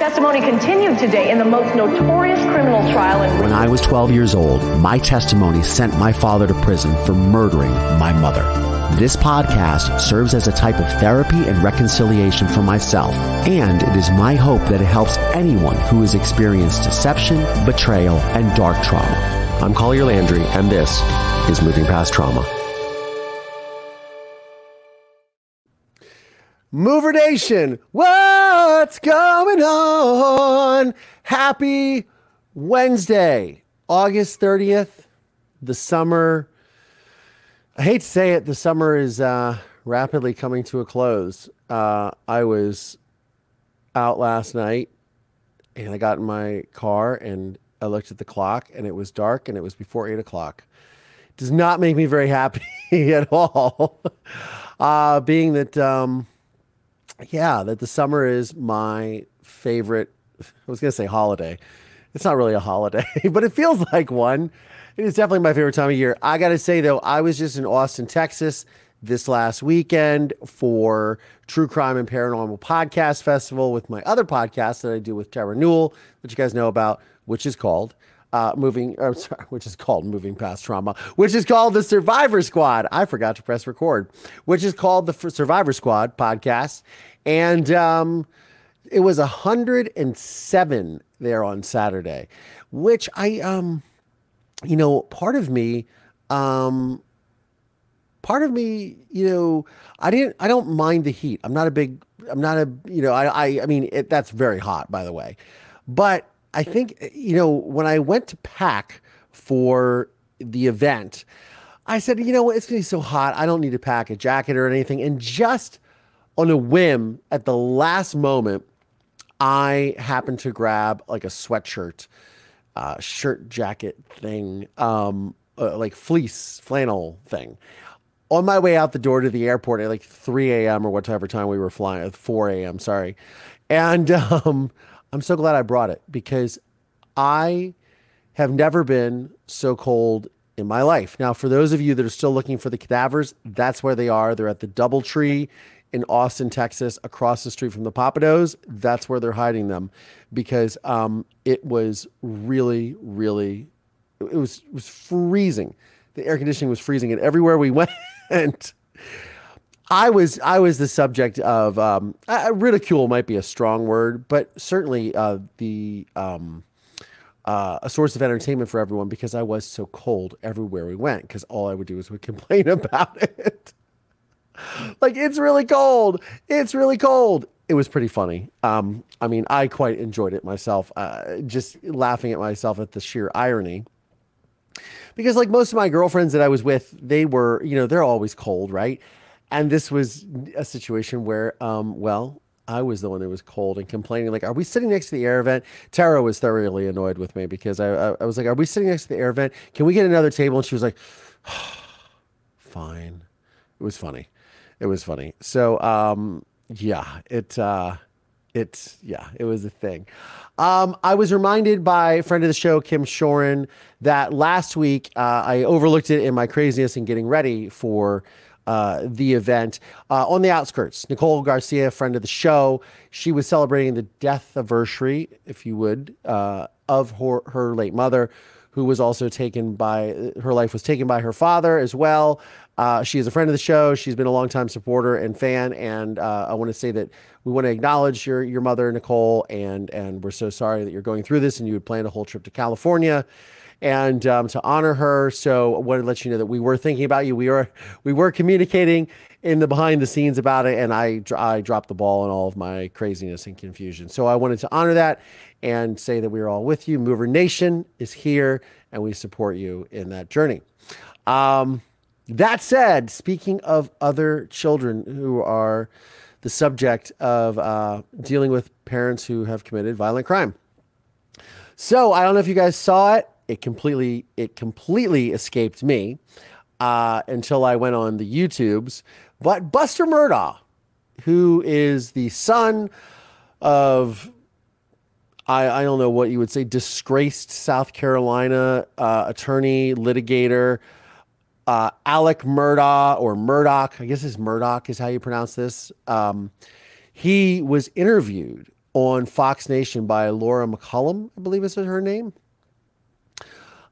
Testimony continued today in the most notorious criminal trial in When I was 12 years old, my testimony sent my father to prison for murdering my mother. This podcast serves as a type of therapy and reconciliation for myself, and it is my hope that it helps anyone who has experienced deception, betrayal, and dark trauma. I'm Collier Landry, and this is Moving Past Trauma. Mover Nation, what's going on? Happy Wednesday, August 30th. The summer, I hate to say it, the summer is uh, rapidly coming to a close. Uh, I was out last night and I got in my car and I looked at the clock and it was dark and it was before eight o'clock. Does not make me very happy at all. uh, being that, um, yeah, that the summer is my favorite. I was going to say holiday. It's not really a holiday, but it feels like one. It is definitely my favorite time of year. I got to say, though, I was just in Austin, Texas this last weekend for True Crime and Paranormal Podcast Festival with my other podcast that I do with Tara Newell, that you guys know about, which is called uh, moving, or sorry, which is called Moving Past Trauma, which is called the Survivor Squad. I forgot to press record, which is called the Survivor Squad podcast. And um, it was 107 there on Saturday, which I, um, you know, part of me, um, part of me, you know, I didn't, I don't mind the heat. I'm not a big, I'm not a, you know, I, I, I mean, it, that's very hot, by the way. But I think, you know, when I went to pack for the event, I said, you know what, it's gonna be so hot. I don't need to pack a jacket or anything. And just on a whim, at the last moment, I happened to grab like a sweatshirt, uh, shirt jacket thing, um, uh, like fleece flannel thing. On my way out the door to the airport at like 3 a.m. or whatever time we were flying, at 4 a.m. Sorry, and um, I'm so glad I brought it because I have never been so cold in my life. Now, for those of you that are still looking for the cadavers, that's where they are. They're at the Doubletree in Austin, Texas, across the street from the Pappadeaux. That's where they're hiding them because um, it was really, really, it was, it was freezing. The air conditioning was freezing, and everywhere we went, I was I was the subject of um, uh, ridicule might be a strong word, but certainly uh, the um, uh, a source of entertainment for everyone because I was so cold everywhere we went because all I would do is would complain about it. Like it's really cold. It's really cold. It was pretty funny. Um, I mean, I quite enjoyed it myself. Uh, just laughing at myself at the sheer irony. Because like most of my girlfriends that I was with, they were, you know, they're always cold, right? And this was a situation where, um, well, I was the one that was cold and complaining. Like, are we sitting next to the air vent? Tara was thoroughly annoyed with me because I, I, I was like, are we sitting next to the air vent? Can we get another table? And she was like, fine. It was funny. It was funny. So, um, yeah, it, uh, it, yeah, it was a thing. Um, I was reminded by a friend of the show, Kim Shorin, that last week uh, I overlooked it in my craziness and getting ready for uh, the event uh, on the outskirts. Nicole Garcia, friend of the show, she was celebrating the death anniversary, if you would, uh, of her, her late mother, who was also taken by her life was taken by her father as well. Uh, she is a friend of the show. She's been a longtime supporter and fan, and uh, I want to say that we want to acknowledge your your mother, Nicole, and and we're so sorry that you're going through this, and you had planned a whole trip to California and um, to honor her. So I wanted to let you know that we were thinking about you. We were we were communicating in the behind the scenes about it, and I I dropped the ball in all of my craziness and confusion. So I wanted to honor that and say that we are all with you. Mover Nation is here, and we support you in that journey. Um, that said, speaking of other children who are the subject of uh, dealing with parents who have committed violent crime. So I don't know if you guys saw it. It completely it completely escaped me uh, until I went on the YouTubes. But Buster Murdaugh, who is the son of I, I don't know what you would say, disgraced South Carolina uh, attorney, litigator, uh, Alec Murdoch or Murdoch, I guess it's Murdoch is how you pronounce this. Um, he was interviewed on Fox Nation by Laura MacCallum, I believe is her name.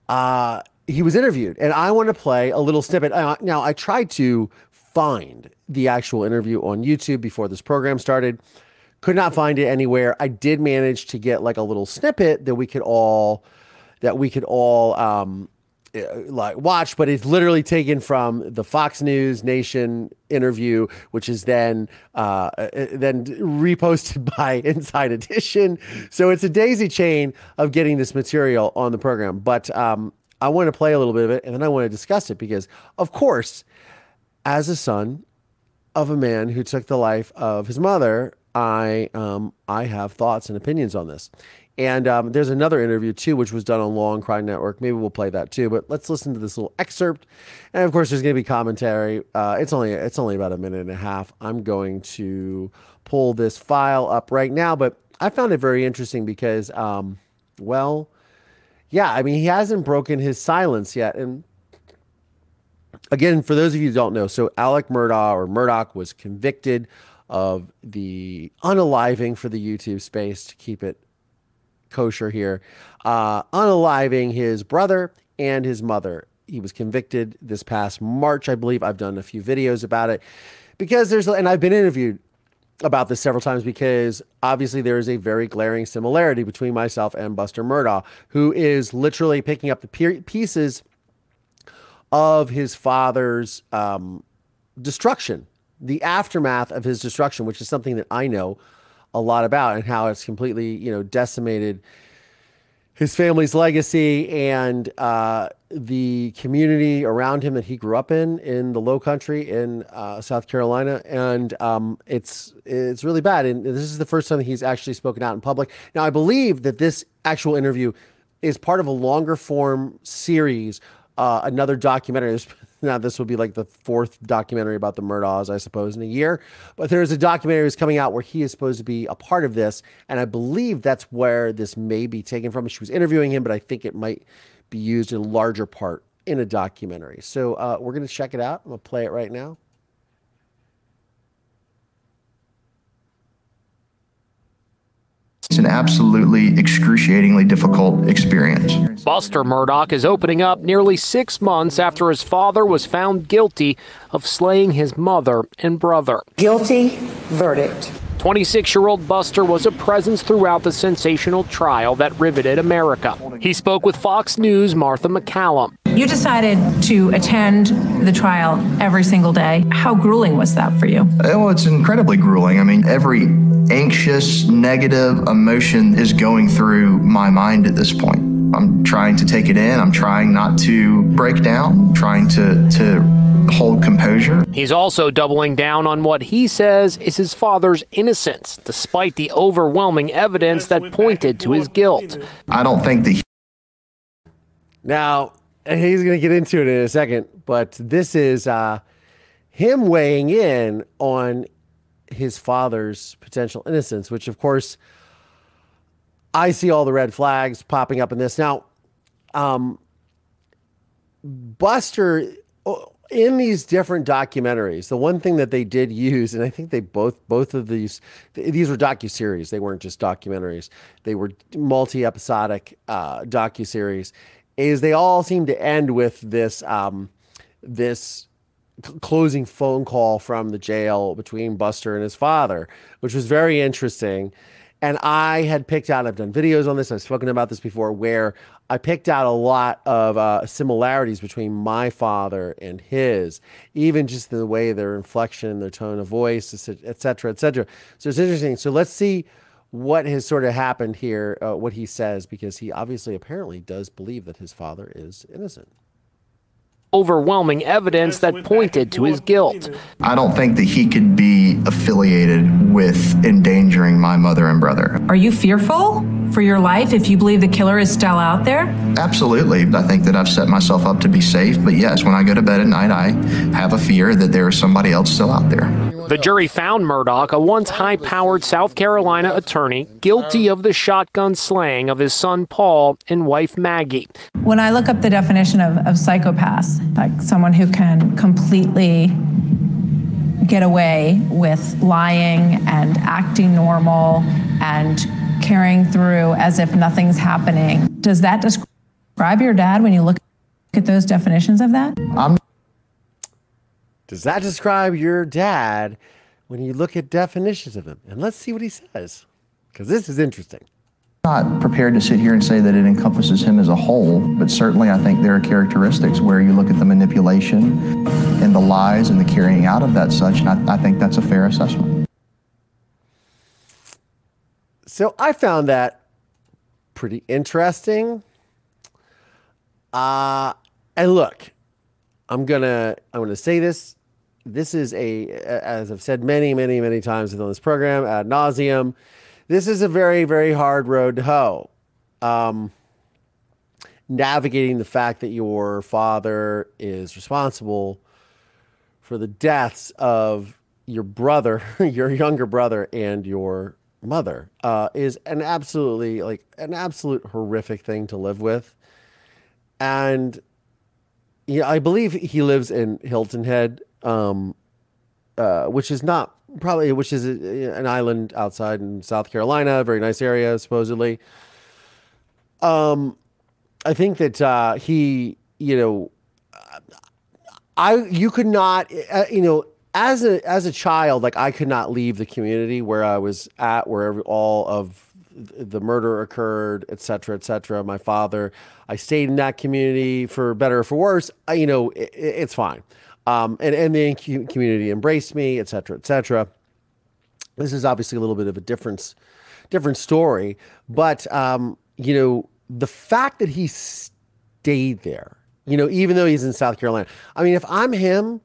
Uh, he was interviewed, and I want to play a little snippet. Uh, now, I tried to find the actual interview on YouTube before this program started. Could not find it anywhere. I did manage to get like a little snippet that we could all that we could all um, like watch, but it's literally taken from the Fox News Nation interview, which is then uh, uh then reposted by Inside Edition. So it's a daisy chain of getting this material on the program. But um, I want to play a little bit of it, and then I want to discuss it because, of course, as a son of a man who took the life of his mother, I um, I have thoughts and opinions on this. And um, there's another interview too, which was done on Law and Crime Network. Maybe we'll play that too. But let's listen to this little excerpt. And of course, there's going to be commentary. Uh, it's only it's only about a minute and a half. I'm going to pull this file up right now. But I found it very interesting because, um, well, yeah, I mean, he hasn't broken his silence yet. And again, for those of you who don't know, so Alec Murdaugh or Murdoch was convicted of the unaliving for the YouTube space to keep it kosher here, uh, unaliving his brother and his mother. He was convicted this past March, I believe. I've done a few videos about it because there's, and I've been interviewed about this several times because obviously there is a very glaring similarity between myself and Buster Murdaugh, who is literally picking up the pieces of his father's um, destruction the aftermath of his destruction, which is something that I know a lot about and how it's completely, you know, decimated his family's legacy and uh, the community around him that he grew up in in the Low Country in uh, South Carolina, and um, it's it's really bad. And this is the first time he's actually spoken out in public. Now, I believe that this actual interview is part of a longer form series, uh, another documentary. Now this will be like the fourth documentary about the Murdaughs, I suppose, in a year. But there's a documentary that's coming out where he is supposed to be a part of this, and I believe that's where this may be taken from. She was interviewing him, but I think it might be used in a larger part in a documentary. So uh, we're to check it out. I'm to play it right now. It's an absolutely excruciatingly difficult experience. Buster Murdaugh is opening up nearly six months after his father was found guilty of slaying his mother and brother. Guilty verdict. 26 year old Buster was a presence throughout the sensational trial that riveted America. He spoke with Fox News' Martha MacCallum. You decided to attend the trial every single day. How grueling was that for you? Oh, it's incredibly grueling. I mean, every anxious, negative emotion is going through my mind at this point. I'm trying to take it in. I'm trying not to break down, trying to, to hold composure. He's also doubling down on what he says is his father's innocence, despite the overwhelming evidence that pointed to his guilt. I don't think that. He- now, he's going to get into it in a second, but this is uh, him weighing in on his father's potential innocence, which, of course, I see all the red flags popping up in this. Now, um, Buster, in these different documentaries, the one thing that they did use, and I think they both both of these these were docu series. They weren't just documentaries. They were multi episodic uh, docu series. Is they all seem to end with this um, this closing phone call from the jail between Buster and his father, which was very interesting. And I had picked out, I've done videos on this, I've spoken about this before, where I picked out a lot of uh, similarities between my father and his, even just the way their inflection, their tone of voice, et cetera, et cetera. So it's interesting. So let's see what has sort of happened here, uh, what he says, because he obviously apparently does believe that his father is innocent overwhelming evidence that pointed to his guilt. I don't think that he could be affiliated with endangering my mother and brother. Are you fearful for your life if you believe the killer is still out there? Absolutely. I think that I've set myself up to be safe. But yes, when I go to bed at night, I have a fear that there is somebody else still out there. The jury found Murdaugh, a once high powered South Carolina attorney, guilty of the shotgun slaying of his son Paul and wife Maggie. When I look up the definition of, of psychopath, like someone who can completely get away with lying and acting normal and carrying through as if nothing's happening. Does that describe your dad when you look at those definitions of that? I'm Does that describe your dad when you look at definitions of him? And let's see what he says, because this is interesting. Not prepared to sit here and say that it encompasses him as a whole, but certainly I think there are characteristics where you look at the manipulation and the lies and the carrying out of that such, and I, I think that's a fair assessment. So I found that pretty interesting. Uh, and look, I'm gonna I'm gonna say this. This is a, as I've said many, many, many times on this program ad nauseum. This is a very, very hard road to hoe. Um, navigating the fact that your father is responsible for the deaths of your brother, your younger brother, and your mother uh, is an absolutely like an absolute horrific thing to live with. And yeah, I believe he lives in Hilton Head, um, uh, which is not probably which is a, an island outside in South Carolina, very nice area supposedly. Um, I think that uh, he, you know, I you could not, uh, you know, as a as a child, like I could not leave the community where I was at, where all of the murder occurred, et cetera, et cetera. My father, I stayed in that community for better or for worse. I, you know, it, it's fine. Um, and, and the community embraced me, et cetera, et cetera. This is obviously a little bit of a difference, different story, but um, you know, the fact that he stayed there, you know, even though he's in South Carolina. I mean, if I'm him,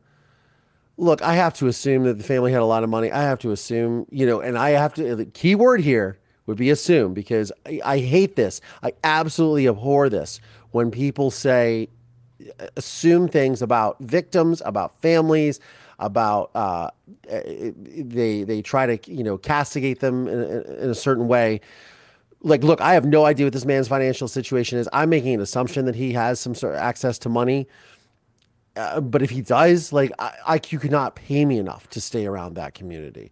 look, I have to assume that the family had a lot of money. I have to assume, you know, and I have to, the key word here would be assume because I, I hate this. I absolutely abhor this when people say, assume things about victims, about families, about uh, they they try to you know castigate them in, in, a certain way. Like, look, I have no idea what this man's financial situation is. I'm making an assumption that he has some sort of access to money. Uh, but if he does, like, I, I, you could not pay me enough to stay around that community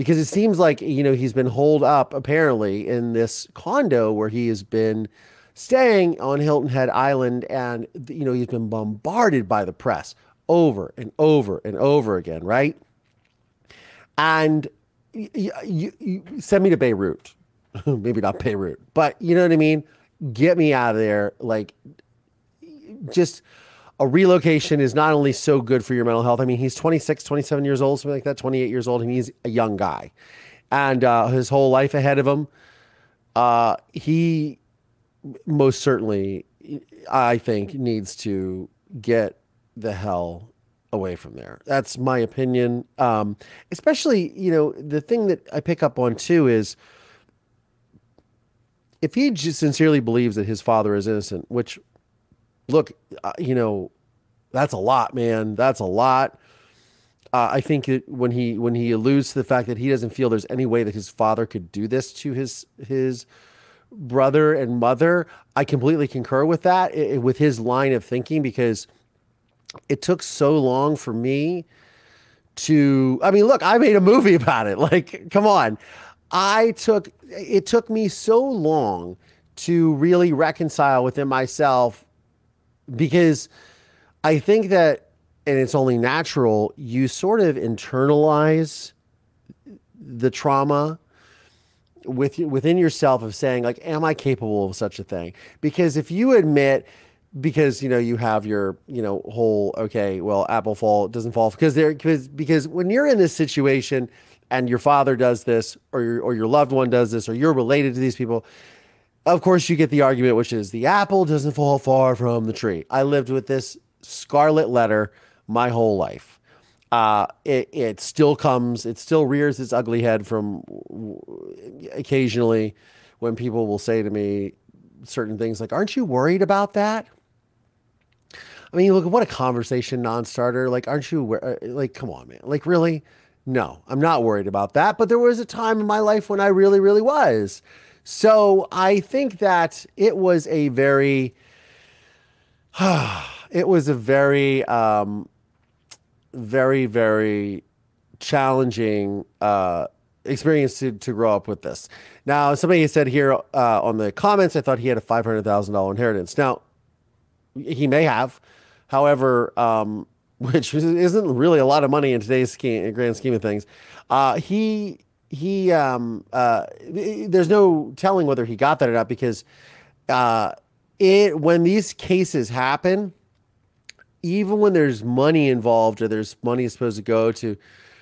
because it seems like you know he's been holed up apparently in this condo where he has been staying on Hilton Head Island, and you know he's been bombarded by the press over and over and over again, right? And you, you, you send me to Beirut, maybe not Beirut, but you know what I mean. Get me out of there, like just a relocation is not only so good for your mental health. I mean, he's 26, 27 years old, something like that, 28 years old, and he's a young guy. And uh, his whole life ahead of him. Uh, he most certainly, I think, needs to get the hell away from there. That's my opinion. Um, especially, you know, the thing that I pick up on too is if he just sincerely believes that his father is innocent, which look, uh, you know, that's a lot, man. That's a lot. Uh, I think it, when he when he alludes to the fact that he doesn't feel there's any way that his father could do this to his his brother and mother, I completely concur with that it, with his line of thinking because it took so long for me to. I mean, look, I made a movie about it. Like, come on, I took it took me so long to really reconcile within myself because I think that, and it's only natural, you sort of internalize the trauma with within yourself of saying like am i capable of such a thing because if you admit because you know you have your you know whole okay well apple fall doesn't fall because there because because when you're in this situation and your father does this or your or your loved one does this or you're related to these people of course, you get the argument, which is the apple doesn't fall far from the tree. I lived with this scarlet letter my whole life. Uh, it, it still comes, it still rears its ugly head from occasionally when people will say to me certain things like, "Aren't you worried about that?" I mean, look, what a conversation non-starter. Like, aren't you uh, like, come on, man. Like, really? No, I'm not worried about that. But there was a time in my life when I really, really was. So I think that it was a very, it was a very, um, very, very challenging uh, experience to, to grow up with this. Now, somebody said here uh, on the comments, I thought he had a $500,000 inheritance. Now, he may have. However, um, which isn't really a lot of money in today's scheme, grand scheme of things, uh, he he um, uh, there's no telling whether he got that or not because uh, it when these cases happen, even when there's money involved or there's money supposed to go to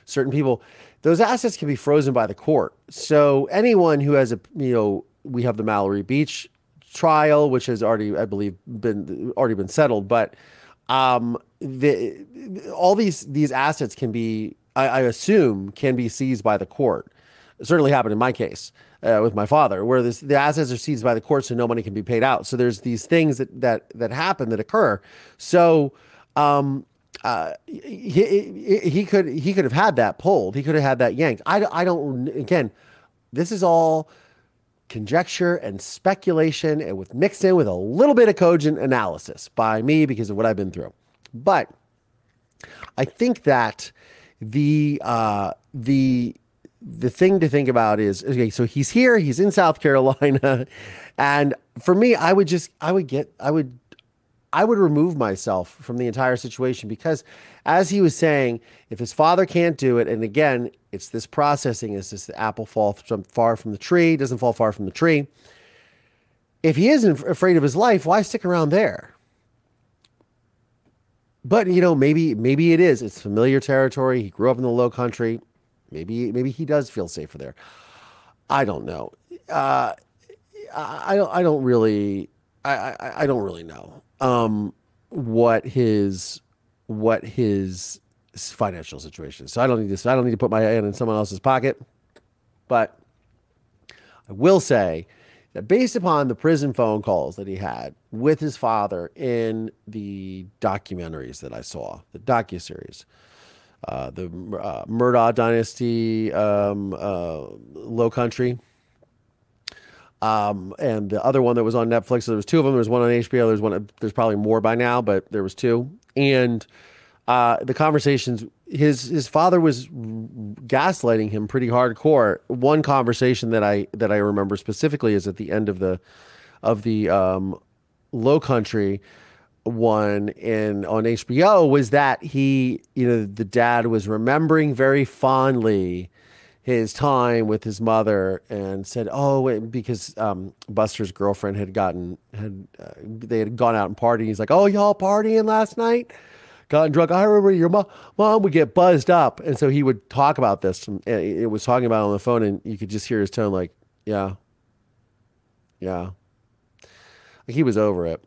certain people, those assets can be frozen by the court. So anyone who has a you know we have the Mallory Beach trial, which has already I believe been already been settled, but um, the all these these assets can be I, I assume can be seized by the court. It certainly happened in my case uh, with my father, where this, the assets are seized by the court, so no money can be paid out. So there's these things that that that happen that occur. So um, uh, he, he, could he could have had that pulled. He could have had that yanked. I, I don't. Again, this is all conjecture and speculation, and with mixed in with a little bit of cogent analysis by me because of what I've been through. But I think that the uh, the the thing to think about is okay so he's here he's in south carolina and for me i would just i would get i would i would remove myself from the entire situation because as he was saying if his father can't do it and again it's this processing it's this apple fall from far from the tree doesn't fall far from the tree if he isn't afraid of his life why stick around there but you know maybe maybe it is it's familiar territory he grew up in the low country Maybe maybe he does feel safer there. I don't know. Uh, I don't. I don't really. I, I, I don't really know um, what his what his financial situation. Is. So I don't need to. I don't need to put my hand in someone else's pocket. But I will say that based upon the prison phone calls that he had with his father in the documentaries that I saw, the docu series, uh, the uh, Murdaugh Dynasty, um, uh, Low Country, um, and the other one that was on Netflix. There was two of them. There was one on HBO. There's one. There's probably more by now, but there was two. And uh, the conversations, his his father was gaslighting him pretty hardcore. One conversation that I that I remember specifically is at the end of the of the um, Low Country one in on HBO was that he, you know, the dad was remembering very fondly his time with his mother and said, "Oh, because um, Buster's girlfriend had gotten had uh, they had gone out and partying. He's like, "Oh, y'all partying last night? Gotten drunk. I remember your mom, mom would get buzzed up, and so he would talk about this. And it was talking about on the phone, and you could just hear his tone, like, "Yeah, yeah." Like he was over it.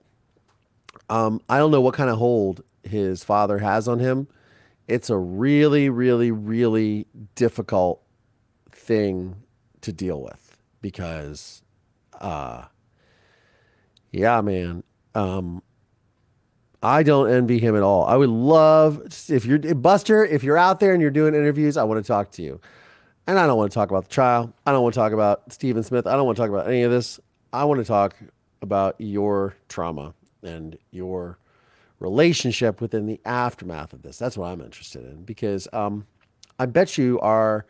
Um, I don't know what kind of hold his father has on him. It's a really, really, really difficult thing to deal with because, uh, yeah, man. Um, I don't envy him at all. I would love if you're Buster, if you're out there and you're doing interviews, I want to talk to you. And I don't want to talk about the trial. I don't want to talk about Stephen Smith. I don't want to talk about any of this. I want to talk about your trauma and your relationship within the aftermath of this. That's what I'm interested in because um, I bet you our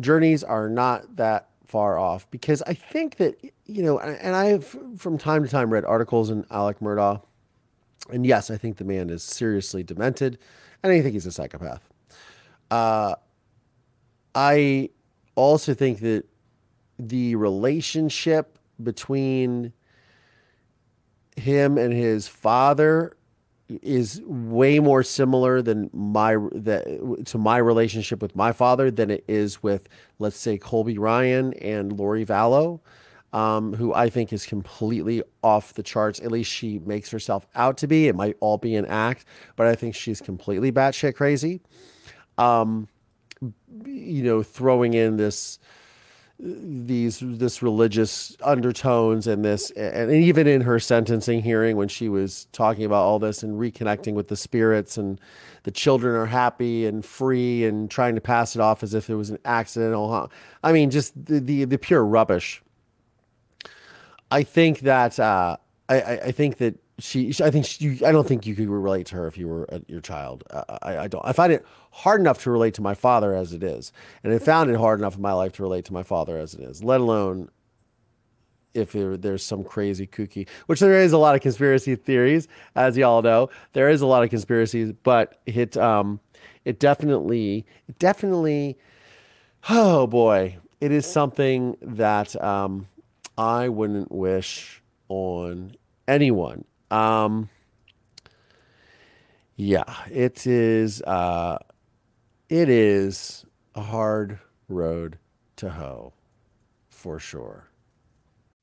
journeys are not that far off because I think that, you know, and I've from time to time read articles in Alec Murdaugh. And yes, I think the man is seriously demented and I think he's a psychopath. Uh, I also think that the relationship between him and his father is way more similar than my that to my relationship with my father than it is with let's say Colby Ryan and Lori Vallow, um, who I think is completely off the charts. At least she makes herself out to be. It might all be an act, but I think she's completely batshit crazy. Um, you know, throwing in this these this religious undertones and this and even in her sentencing hearing when she was talking about all this and reconnecting with the spirits and the children are happy and free and trying to pass it off as if it was an accidental i mean just the the, the pure rubbish. I think that uh, I, I think that she, I think she, I don't think you could relate to her if you were a, your child. I, I don't. I find it hard enough to relate to my father as it is, and I found it hard enough in my life to relate to my father as it is. Let alone if there, there's some crazy kooky, which there is a lot of conspiracy theories, as y'all know. There is a lot of conspiracies, but it, um, it definitely, it definitely, oh boy, it is something that um, I wouldn't wish on anyone um, yeah, it is. Uh, it is a hard road to hoe, for sure.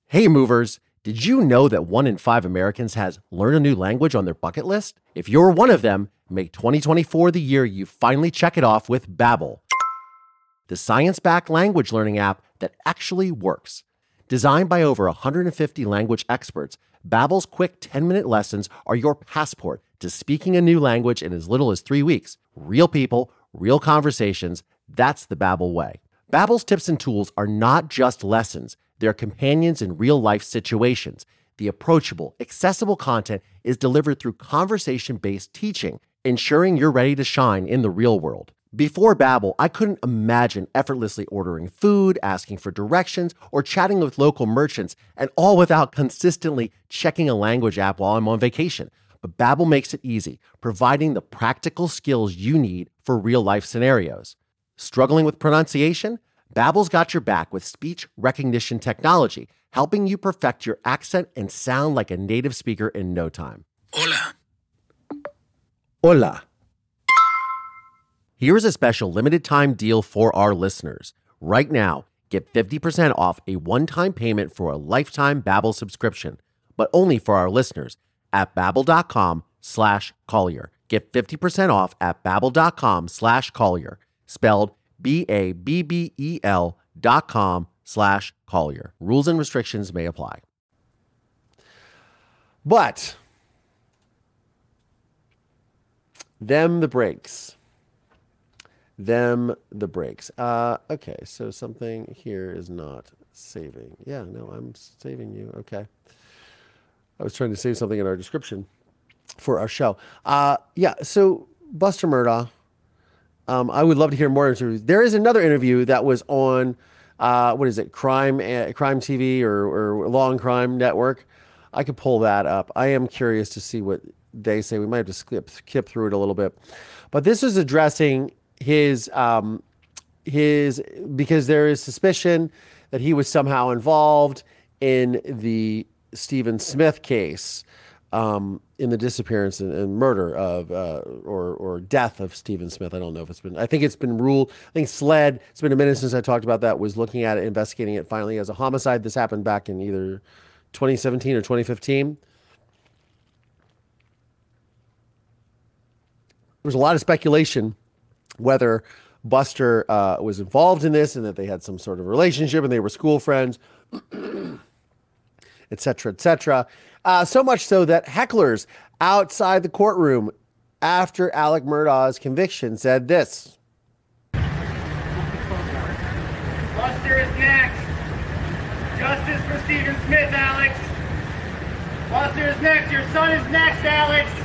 Hey, movers! Did you know that one in five Americans has learn a new language on their bucket list? If you're one of them, make 2024 the year you finally check it off with Babbel, the science-backed language learning app that actually works. Designed by over 150 language experts. Babbel's quick 10-minute lessons are your passport to speaking a new language in as little as 3 weeks. Real people, real conversations. That's the Babbel way. Babbel's tips and tools are not just lessons. They're companions in real-life situations. The approachable, accessible content is delivered through conversation-based teaching, ensuring you're ready to shine in the real world. Before Babbel, I couldn't imagine effortlessly ordering food, asking for directions, or chatting with local merchants, and all without consistently checking a language app while I'm on vacation. But Babbel makes it easy, providing the practical skills you need for real-life scenarios. Struggling with pronunciation? Babbel's got your back with speech recognition technology, helping you perfect your accent and sound like a native speaker in no time. Hola. Hola. Here's a special limited time deal for our listeners. Right now, get 50% off a one-time payment for a lifetime Babbel subscription, but only for our listeners at babbel.com slash collier. Get 50% off at babbel.com slash collier, spelled B-A-B-B-E-L dot com slash collier. Rules and restrictions may apply. But them the breaks them the breaks. Uh, okay, so something here is not saving. Yeah, no, I'm saving you. Okay. I was trying to save something in our description for our show. Uh, yeah, so Buster Murdaugh. Um, I would love to hear more interviews. There is another interview that was on, uh, what is it, Crime uh, Crime TV or, or Law and Crime Network. I could pull that up. I am curious to see what they say. We might have to skip, skip through it a little bit. But this is addressing his um, his because there is suspicion that he was somehow involved in the Stephen Smith case, um, in the disappearance and, and murder of uh, or or death of Stephen Smith. I don't know if it's been. I think it's been ruled. I think SLED. It's been a minute since I talked about that. Was looking at it, investigating it finally as a homicide. This happened back in either 2017 or 2015. There was a lot of speculation whether Buster uh, was involved in this and that they had some sort of relationship and they were school friends, etc., etc. Uh, so much so that hecklers outside the courtroom after Alec Murdaugh's conviction said this. Buster is next. Justice for Stephen Smith, Alex. Buster is next. Your son is next, Alex.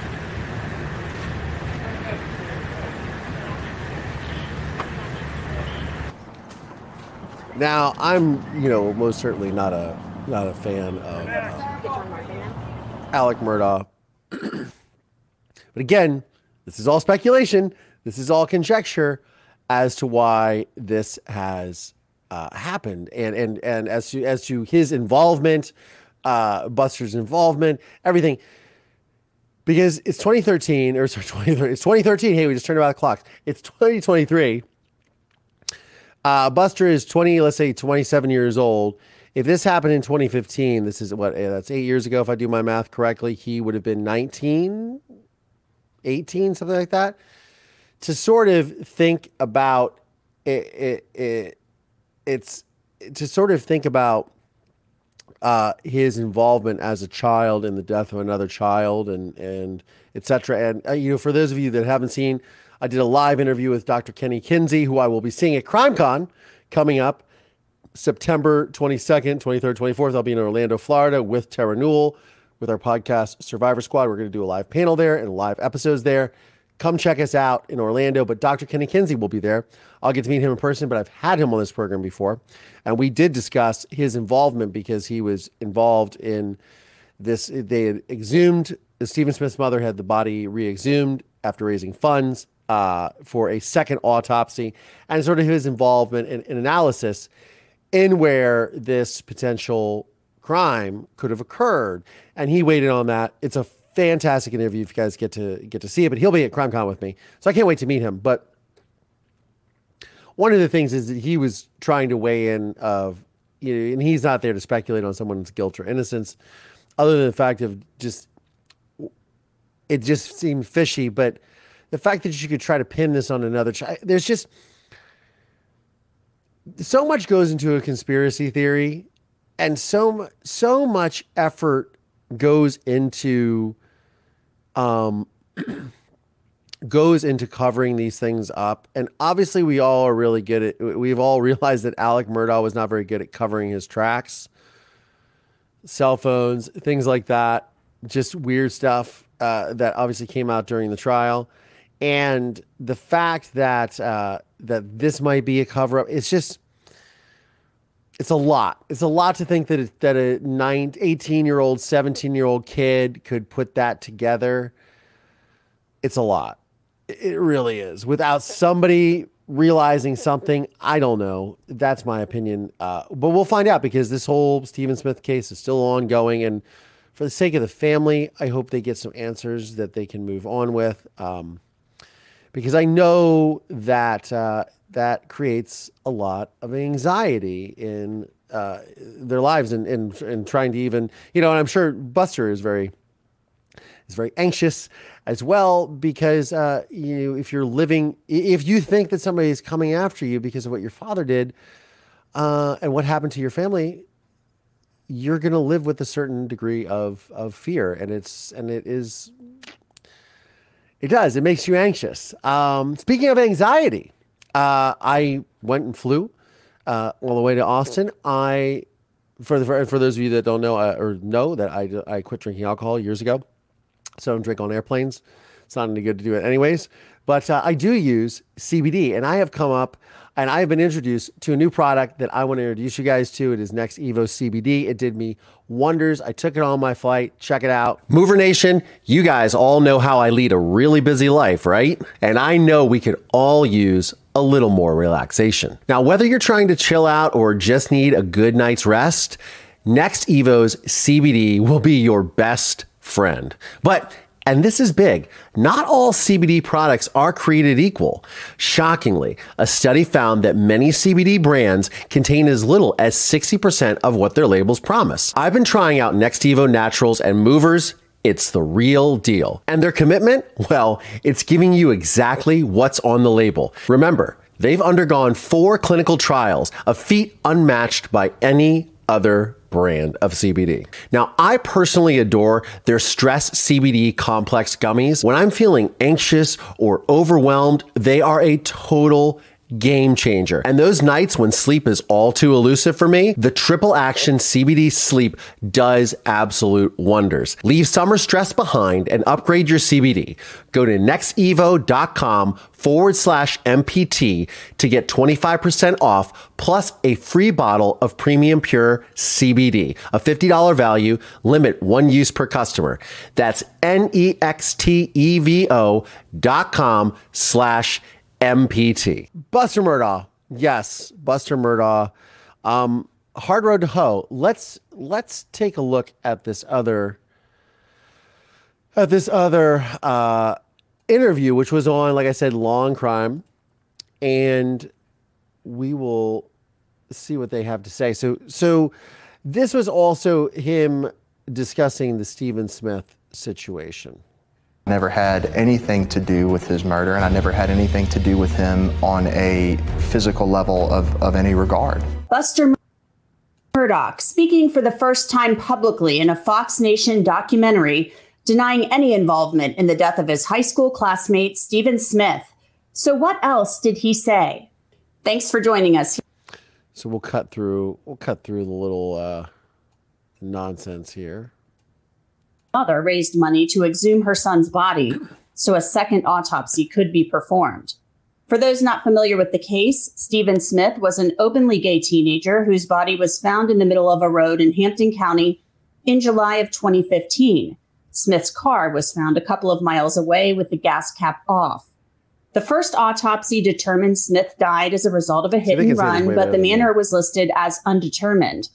Now, I'm, you know, most certainly not a not a fan of uh, Alec Murdaugh. but again, this is all speculation. This is all conjecture as to why this has uh, happened, and and and as to as to his involvement, uh, Buster's involvement, everything. Because it's 2013, or sorry, 2013. It's 2013. Hey, we just turned about the clocks. It's 2023 uh, Buster is 20, let's say 27 years old. If this happened in 2015, this is what, that's eight years ago, if I do my math correctly, he would have been 19, 18, something like that. To sort of think about it, it, it it's to sort of think about uh, his involvement as a child in the death of another child and and etc. And uh, you know, for those of you that haven't seen, I did a live interview with Dr. Kenny Kinsey, who I will be seeing at CrimeCon coming up September 22nd, 23rd, 24th. I'll be in Orlando, Florida with Tara Newell with our podcast Survivor Squad. We're going to do a live panel there and live episodes there. Come check us out in Orlando. But Dr. Kenny Kinsey will be there. I'll get to meet him in person, but I've had him on this program before. And we did discuss his involvement because he was involved in this. They had exhumed, Stephen Smith's mother had the body re exhumed after raising funds uh, for a second autopsy and sort of his involvement in, in analysis in where this potential crime could have occurred. And he waited on that. It's a fantastic interview if you guys get to get to see it. But he'll be at CrimeCon with me, so I can't wait to meet him. But one of the things is that he was trying to weigh in of you know, and he's not there to speculate on someone's guilt or innocence, other than the fact of just it just seemed fishy. But the fact that you could try to pin this on another child, there's just so much goes into a conspiracy theory, and so so much effort goes into um, goes into covering these things up. And obviously, we all are really good at, we've all realized that Alec Murdaugh was not very good at covering his tracks, cell phones, things like that. Just weird stuff uh, that obviously came out during the trial. And the fact that uh, that this might be a cover up, it's just it's a lot. It's a lot to think that it, that a 9, 18 year old, 17 year old kid could put that together. It's a lot. It really is. Without somebody realizing something, I don't know. That's my opinion. Uh, but we'll find out because this whole Stephen Smith case is still ongoing. And for the sake of the family, I hope they get some answers that they can move on with. Um, because I know that uh, that creates a lot of anxiety in uh, their lives and, and trying to even you know and I'm sure Buster is very is very anxious as well because uh, you if you're living if you think that somebody is coming after you because of what your father did uh, and what happened to your family you're going to live with a certain degree of of fear. And it's and it is it does it makes you anxious um, speaking of anxiety uh, I went and flew uh, all the way to Austin. I, for the, for, those of you that don't know uh, or know that I I quit drinking alcohol years ago, so I don't drink on airplanes. It's not any good to do it anyways. But uh, I do use CBD, and I have come up and I have been introduced to a new product that I want to introduce you guys to. It is NextEvo CBD. It did me wonders. I took it on my flight. Check it out. Mover Nation, you guys all know how I lead a really busy life, right? And I know we could all use a little more relaxation. Now, whether you're trying to chill out or just need a good night's rest, NextEvo's CBD will be your best friend. But and this is big. Not all CBD products are created equal. Shockingly, a study found that many CBD brands contain as little as 60% of what their labels promise. I've been trying out NextEvo Naturals and Movers. It's the real deal. And their commitment? Well, it's giving you exactly what's on the label. Remember, they've undergone four clinical trials, a feat unmatched by any other brand of CBD. Now, I personally adore their stress CBD complex gummies. When I'm feeling anxious or overwhelmed, they are a total game changer. And those nights when sleep is all too elusive for me, the triple action CBD sleep does absolute wonders. Leave summer stress behind and upgrade your CBD. Go to nextevo.com forward slash MPT to get 25% off plus a free bottle of premium pure CBD, a $50 value, limit one use per customer. That's N-E-X-T-E-V-O dot com slash MPT. Buster Murdaugh. Yes, Buster Murdaugh. Um, Hard Road to Hoe. Let's let's take a look at this other at this other uh, interview, which was on, like I said, Law and Crime, and we will see what they have to say. So, so this was also him discussing the Stephen Smith situation never had anything to do with his murder, and I never had anything to do with him on a physical level of, of any regard. Buster Murdaugh, speaking for the first time publicly in a Fox Nation documentary, denying any involvement in the death of his high school classmate, Stephen Smith. So, what else did he say? Thanks for joining us. So we'll cut through. We'll cut through the little uh, nonsense here. Mother raised money to exhume her son's body so a second autopsy could be performed. For those not familiar with the case, Stephen Smith was an openly gay teenager whose body was found in the middle of a road in Hampton County in July of 2015. Smith's car was found a couple of miles away with the gas cap off. The first autopsy determined Smith died as a result of a hit and run, but the manner was listed as undetermined.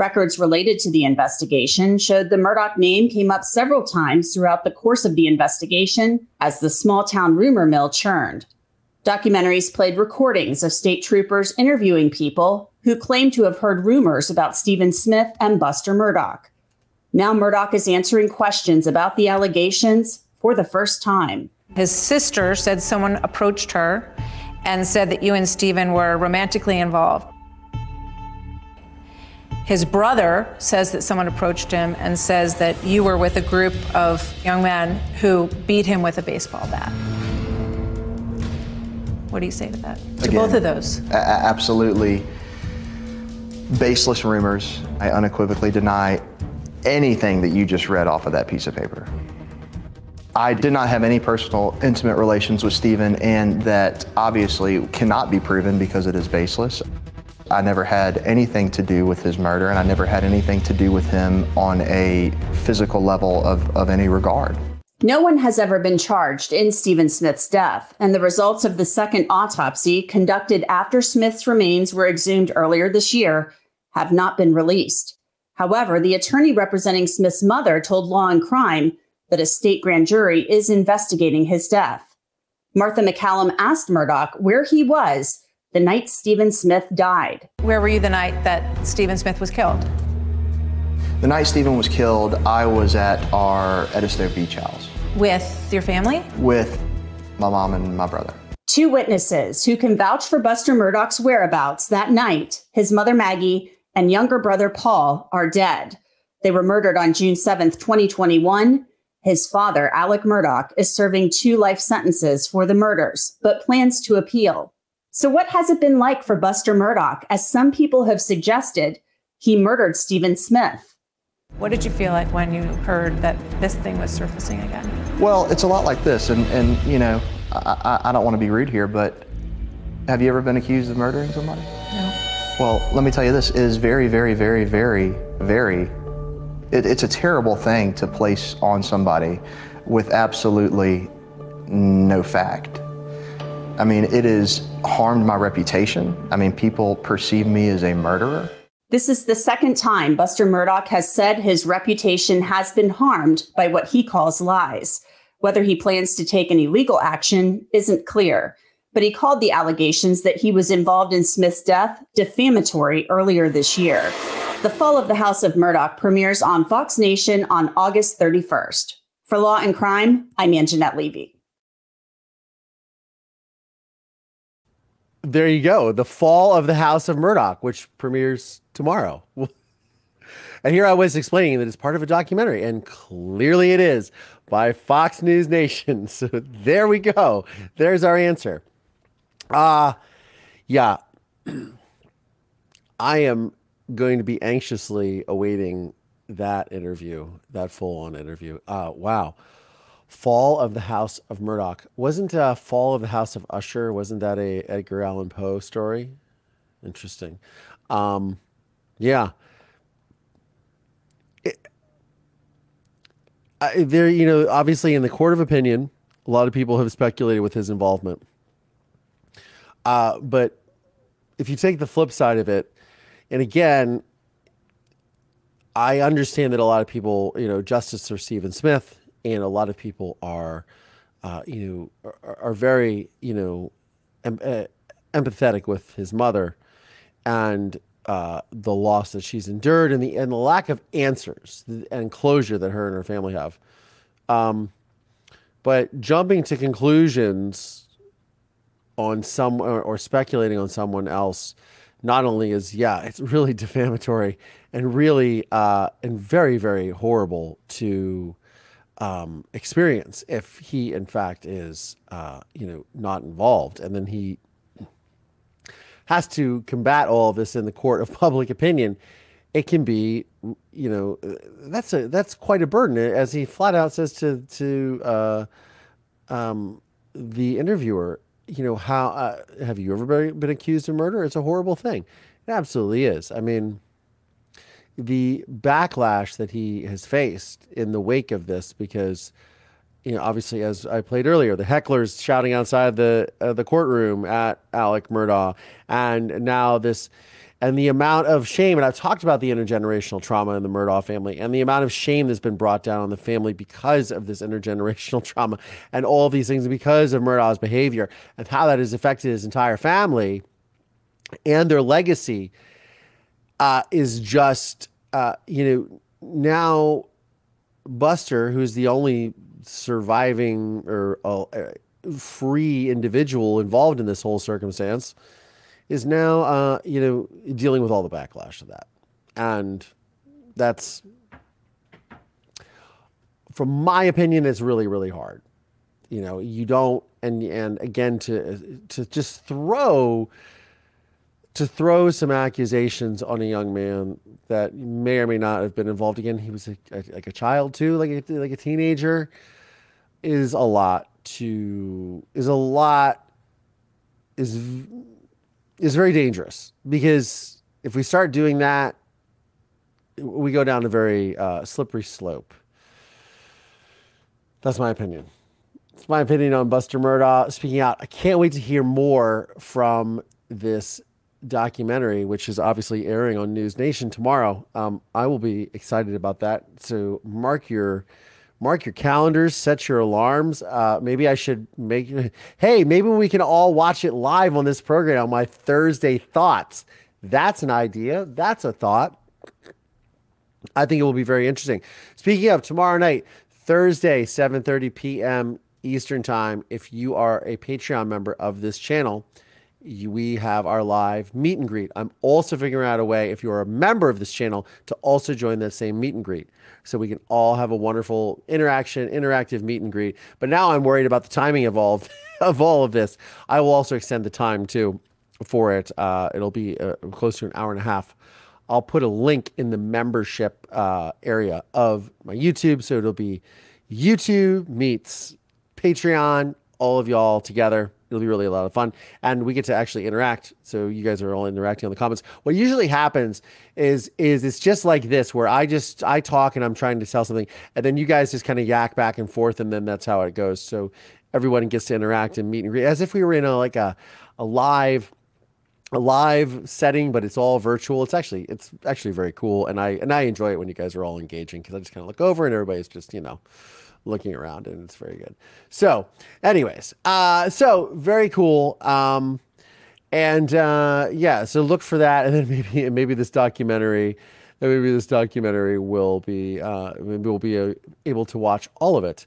Records related to the investigation showed the Murdaugh name came up several times throughout the course of the investigation as the small town rumor mill churned. Documentaries played recordings of state troopers interviewing people who claimed to have heard rumors about Stephen Smith and Buster Murdaugh. Now Murdaugh is answering questions about the allegations for the first time. His sister said someone approached her and said that you and Stephen were romantically involved. His brother says that someone approached him and says that you were with a group of young men who beat him with a baseball bat. What do you say to that? To Again, both of those? a- absolutely baseless rumors. I unequivocally deny anything that you just read off of that piece of paper. I did not have any personal, intimate relations with Stephen, and that obviously cannot be proven because it is baseless. I never had anything to do with his murder, and I never had anything to do with him on a physical level of, of any regard. No one has ever been charged in Stephen Smith's death, and the results of the second autopsy, conducted after Smith's remains were exhumed earlier this year, have not been released. However, the attorney representing Smith's mother told Law and Crime that a state grand jury is investigating his death. Martha MacCallum asked Murdaugh where he was the night Stephen Smith died. Where were you the night that Stephen Smith was killed? The night Stephen was killed, I was at our Edisto Beach house With your family? with my mom and my brother. Two witnesses who can vouch for Buster Murdaugh's whereabouts that night, his mother Maggie and younger brother Paul, are dead. They were murdered on June 7th, 2021. His father, Alex Murdaugh, is serving two life sentences for the murders, but plans to appeal. So, what has it been like for Buster Murdaugh, as some people have suggested he murdered Stephen Smith? What did you feel like when you heard that this thing was surfacing again? Well, it's a lot like this, and, and you know, I, I, I don't want to be rude here, but have you ever been accused of murdering somebody? No. Well, let me tell you this it is very, very, very, very, very, it, it's a terrible thing to place on somebody with absolutely no fact. I mean, it has harmed my reputation. I mean, people perceive me as a murderer. This is the second time Buster Murdaugh has said his reputation has been harmed by what he calls lies. Whether he plans to take any legal action isn't clear, but he called the allegations that he was involved in Smith's death defamatory earlier this year. The Fall of the House of Murdaugh premieres on Fox Nation on August 31st. For Law and Crime, I'm Angenette Levy. There you go. The Fall of the House of Murdaugh, which premieres tomorrow. And here I was explaining that it's part of a documentary, and clearly it is by Fox News Nation. So there we go. There's our answer. Uh yeah. I am going to be anxiously awaiting that interview, that full-on interview. Uh wow. Fall of the House of Murdaugh. Wasn't uh, Fall of the House of Usher, wasn't that a Edgar Allan Poe story? Interesting. Um, yeah. It- I, there, you know, obviously in the court of opinion, a lot of people have speculated with his involvement. Uh, but if you take the flip side of it, and again, I understand that a lot of people, you know, justice for Stephen Smith, and a lot of people are, uh, you know, are, are very, you know, em- uh, empathetic with his mother, and uh, the loss that she's endured, and the and the lack of answers and closure that her and her family have. Um, but jumping to conclusions on some or, or speculating on someone else not only is yeah, it's really defamatory and really uh, and very very horrible to um, experience if he in fact is uh, you know not involved, and then he has to combat all of this in the court of public opinion. It can be, you know, that's a that's quite a burden, as he flat out says to to uh, um, the interviewer. You know, how uh, have you ever been accused of murder? It's a horrible thing. It absolutely is. I mean, the backlash that he has faced in the wake of this, because you know, obviously, as I played earlier, the hecklers shouting outside the uh, the courtroom at Alex Murdaugh, and now this, and the amount of shame. And I've talked about the intergenerational trauma in the Murdaugh family, and the amount of shame that's been brought down on the family because of this intergenerational trauma, and all these things because of Murdaugh's behavior, and how that has affected his entire family, and their legacy, uh, is just, uh, you know, now Buster, who's the only surviving or uh, free individual involved in this whole circumstance is now uh, you know dealing with all the backlash of that. And that's from my opinion it's really really hard. You know you don't and and again to to just throw to throw some accusations on a young man that may or may not have been involved. Again he was a, a, like a child too like a, like a teenager is a lot to is a lot is is very dangerous. Because if we start doing that we go down a very uh, slippery slope. That's my opinion. It's my opinion on buster murdaugh speaking out. I can't wait to hear more from this documentary which is obviously airing on news nation tomorrow um, i will be excited about that so mark your mark your calendars, set your alarms. Uh, maybe I should make, hey, maybe we can all watch it live on this program on my Thursday thoughts. That's an idea. That's a thought. I think it will be very interesting. Speaking of tomorrow night, Thursday, 7:30 p.m. Eastern Time, if you are a Patreon member of this channel, we have our live meet and greet. I'm also figuring out a way, if you're a member of this channel, to also join that same meet and greet so we can all have a wonderful interaction, interactive meet and greet. But now I'm worried about the timing of all of, of all of this. I will also extend the time too for it. Uh, it'll be uh, close to an hour and a half. I'll put a link in the membership uh, area of my YouTube, so it'll be YouTube meets Patreon, all of y'all together It'll be really a lot of fun, and we get to actually interact. So you guys are all interacting on the comments. What usually happens is is it's just like this, where I just I talk and I'm trying to tell something, and then you guys just kind of yak back and forth, and then that's how it goes. So everyone gets to interact and meet and greet as if we were in a like a a live a live setting, but it's all virtual. It's actually it's actually very cool, and I and I enjoy it when you guys are all engaging because I just kind of look over and everybody's just you know looking around and it's very good. So, anyways, uh, so very cool. Um, and uh, yeah, so look for that, and then maybe maybe this documentary, maybe this documentary will be uh, maybe we'll be uh, able to watch all of it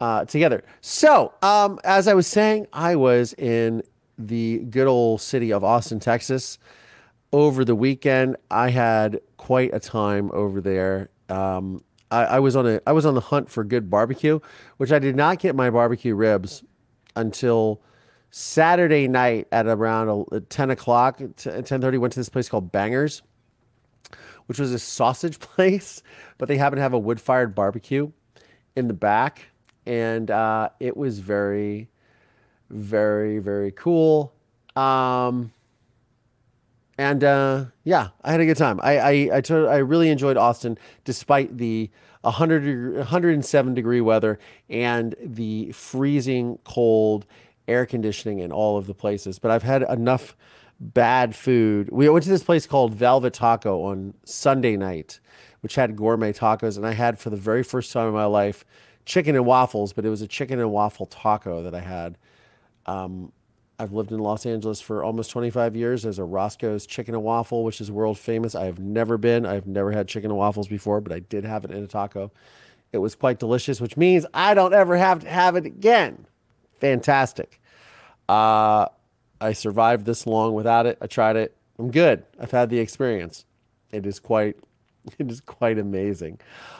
uh, together. So, um, as I was saying, I was in the good old city of Austin, Texas, over the weekend. I had quite a time over there. Um, I, I was on a I was on the hunt for good barbecue, which I did not get my barbecue ribs until Saturday night at around 10 o'clock, 10.30, went to this place called Bangers, which was a sausage place, but they happen to have a wood-fired barbecue in the back. And uh, it was very, very, very cool. Um, and uh, yeah, I had a good time. I I I, t- I really enjoyed Austin despite the 100 107 degree weather and the freezing cold air conditioning in all of the places. But I've had enough bad food. We went to this place called Velvet Taco on Sunday night, which had gourmet tacos, and I had for the very first time in my life chicken and waffles, but it was a chicken and waffle taco that I had. Um, I've lived in Los Angeles for almost 25 years. There's a Roscoe's Chicken and Waffle, which is world famous. I have never been. I've never had chicken and waffles before, but I did have it in a taco. It was quite delicious, which means I don't ever have to have it again. Fantastic. Uh, I survived this long without it. I tried it. I'm good. I've had the experience. It is quite it is quite amazing.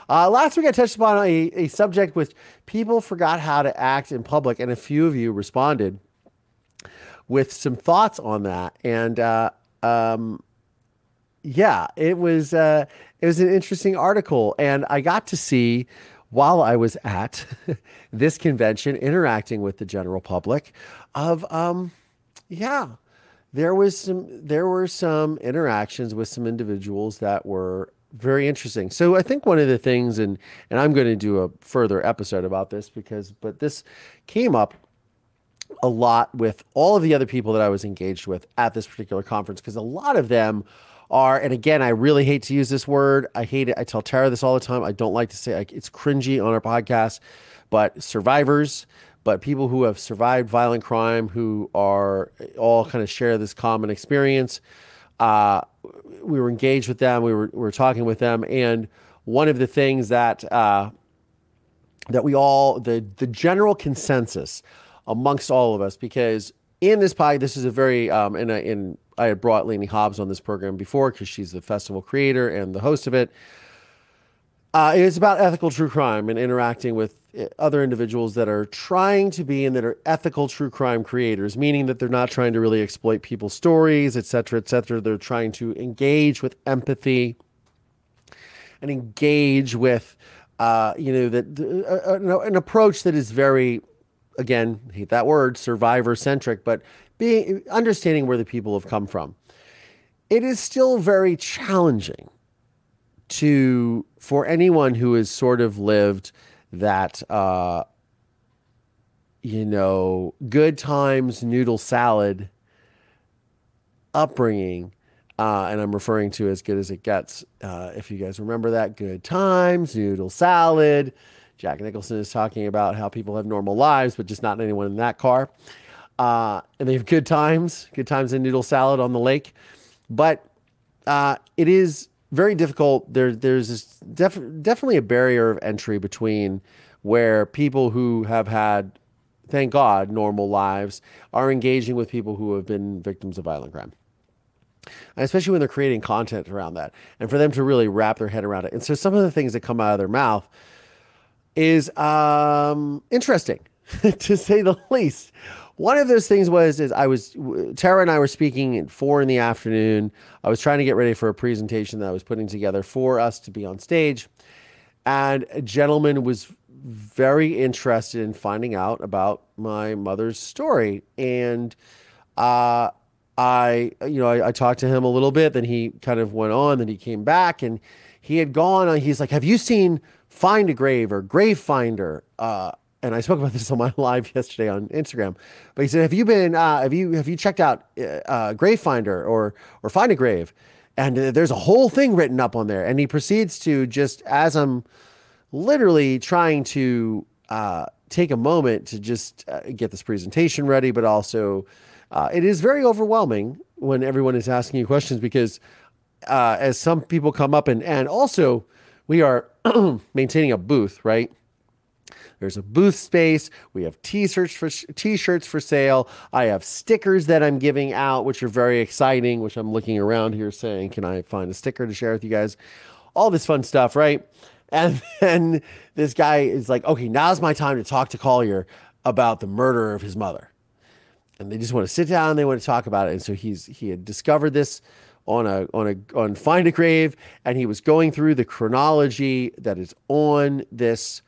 Uh, last week I touched upon a, a subject which people forgot how to act in public, and a few of you responded with some thoughts on that. And uh, um, yeah, it was uh, it was an interesting article, and I got to see while I was at this convention interacting with the general public of um, yeah there was some there were some interactions with some individuals that were very interesting. So I think one of the things and and I'm going to do a further episode about this because but this came up a lot with all of the other people that I was engaged with at this particular conference because a lot of them are and again I really hate to use this word. I hate it. I tell Tara this all the time. I don't like to say it's cringy on our podcast, but survivors but people who have survived violent crime, who are all kind of share this common experience. Uh, we were engaged with them. We were, we were talking with them, and one of the things that uh, that we all the the general consensus amongst all of us, because in this pod, this is a very um, and, in I had brought Lainey Hobbs on this program before because she's the festival creator and the host of it. Uh, it's about ethical true crime and interacting with uh, other individuals that are trying to be and that are ethical true crime creators, meaning that they're not trying to really exploit people's stories, et cetera, et cetera. They're trying to engage with empathy and engage with, uh, you know, that uh an approach that is very, again, hate that word, survivor centric, but being understanding where the people have come from. It is still very challenging to for anyone who has sort of lived that uh, you know good times noodle salad upbringing uh, and i'm referring to as good as it gets uh, if you guys remember that good times noodle salad jack nicholson is talking about how people have normal lives but just not anyone in that car uh, and they have good times good times in noodle salad on the lake but uh, it is very difficult. There, there's def, definitely a barrier of entry between where people who have had, thank God, normal lives are engaging with people who have been victims of violent crime. And especially when they're creating content around that, and for them to really wrap their head around it. And so some of the things that come out of their mouth is um, interesting, to say the least. One of those things was is I was Tara and I were speaking at four in the afternoon. I was trying to get ready for a presentation that I was putting together for us to be on stage, and a gentleman was very interested in finding out about my mother's story, and uh, I you know I, I talked to him a little bit. Then he kind of went on. Then he came back, and he had gone. He's like, "Have you seen Find a Grave or Grave Finder?" Uh, and I spoke about this on my live yesterday on Instagram. But he said, "Have you been? Uh, have you have you checked out uh, uh, Grave Finder or or Find a Grave?" And uh, there's a whole thing written up on there. And he proceeds to just as I'm literally trying to uh, take a moment to just uh, get this presentation ready, but also it is very overwhelming when everyone is asking you questions because as some people come up and and also we are maintaining a booth, right? There's a booth space. We have t-shirts for t-shirts for sale. I have stickers that I'm giving out, which are very exciting. Which I'm looking around here saying, "Can I find a sticker to share with you guys?" All this fun stuff, right? And then this guy is like, "Okay, now's my time to talk to Collier about the murder of his mother." And they just want to sit down and they want to talk about it. And so he's he had discovered this on a on a on Find a Grave, and he was going through the chronology that is on this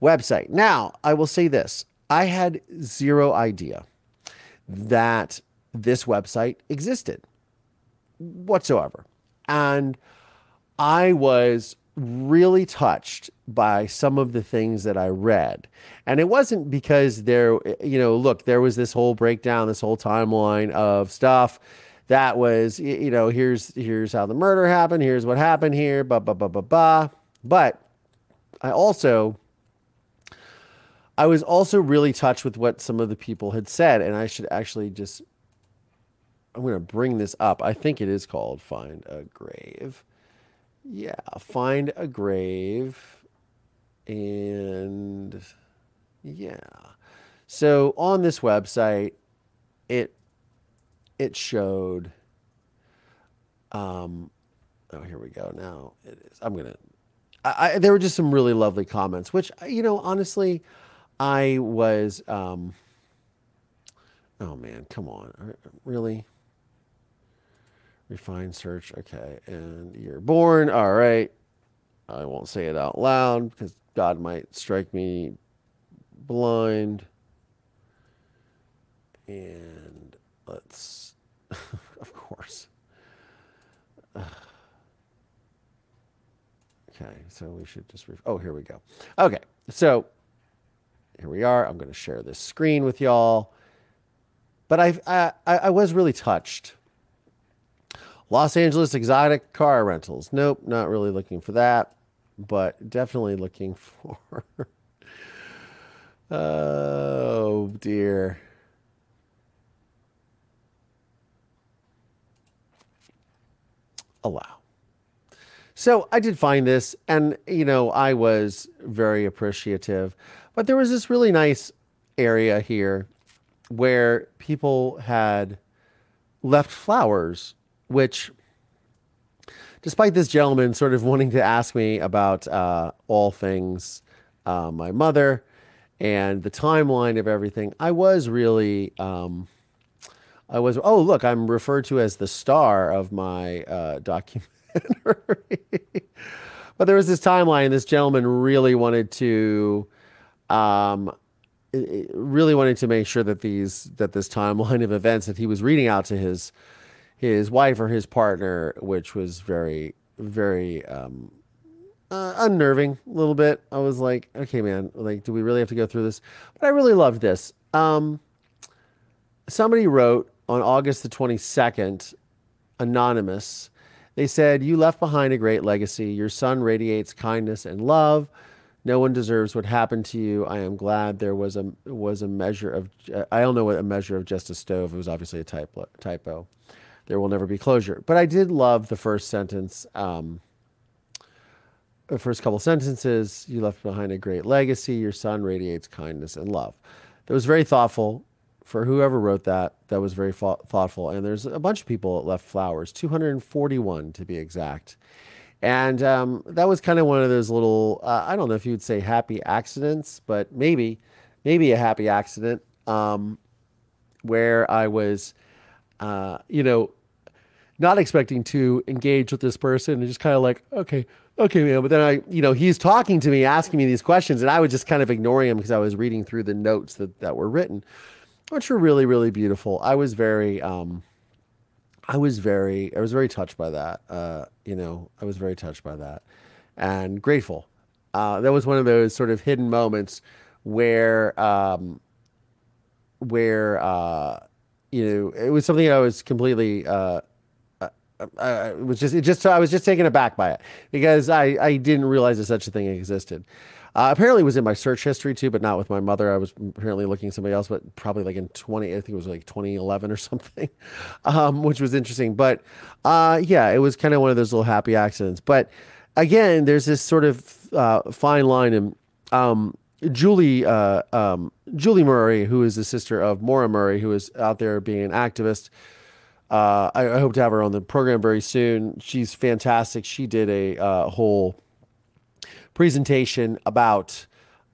website. Now, I will say this I had zero idea that this website existed whatsoever. And I was really touched by some of the things that I read. And it wasn't because there, you know, look, there was this whole breakdown, this whole timeline of stuff that was, you know, here's here's how the murder happened, here's what happened here, blah blah blah blah blah. But I also I was also really touched with what some of the people had said, and I should actually just I'm going to bring this up. I think it is called Find a Grave. Yeah, Find a Grave. And yeah. So on this website, it it showed Um, oh, here we go. Now it is. I'm gonna. I, I, there were just some really lovely comments, which you know, honestly, I was. Um, oh man, come on, really? Refine search. Okay, and you're born. All right. I won't say it out loud because God might strike me blind. And let's, of course. Okay, so we should just, re- oh, here we go. Okay, so here we are. I'm going to share this screen with y'all. But I've, I, I was really touched. Los Angeles exotic car rentals. Nope, not really looking for that, but definitely looking for. oh, dear. Allow. So I did find this, and you know, I was very appreciative. But there was this really nice area here where people had left flowers, which, despite this gentleman sort of wanting to ask me about uh, all things uh, my mother and the timeline of everything, I was really. Um, I was, oh, look, I'm referred to as the star of my uh, documentary. but there was this timeline. This gentleman really wanted to, um, really wanted to make sure that these that this timeline of events that he was reading out to his his wife or his partner, which was very very um, uh, unnerving a little bit. I was like, okay, man, like, do we really have to go through this? But I really loved this. Um, somebody wrote on August the 22nd, anonymous. They said, You left behind a great legacy. Your son radiates kindness and love. No one deserves what happened to you. I am glad there was a was a measure of I don't know what a measure of just a stove. It was obviously a typo. Typo. There will never be closure. But I did love the first sentence. Um, the first couple sentences. You left behind a great legacy. Your son radiates kindness and love. That was very thoughtful for whoever wrote that, that was very thoughtful. And there's a bunch of people that left flowers, 241 to be exact. And um, that was kind of one of those little, uh, I don't know if you would say happy accidents, but maybe, maybe a happy accident um, where I was, uh, you know, not expecting to engage with this person and just kind of like, okay, okay, man. But then I, you know, he's talking to me, asking me these questions, and I was just kind of ignoring him because I was reading through the notes that, that were written which were really really beautiful. I was very um, I was very I was very touched by that. Uh, you know, I was very touched by that and grateful. Uh, that was one of those sort of hidden moments where um, where uh, you know it was something I was completely uh, uh, uh, it was just it just I was just taken aback by it because I I didn't realize that such a thing existed. Uh, apparently, it was in my search history too, but not with my mother. I was apparently looking somebody else, but probably like in 20, I think it was like 2011 or something, um, which was interesting. But uh, yeah, it was kind of one of those little happy accidents. But again, there's this sort of uh, fine line. And um, Julie, uh, um, Julie Murray, who is the sister of Maura Murray, who is out there being an activist. Uh, I, I, hope to have her on the program very soon. She's fantastic. She did a uh, whole presentation about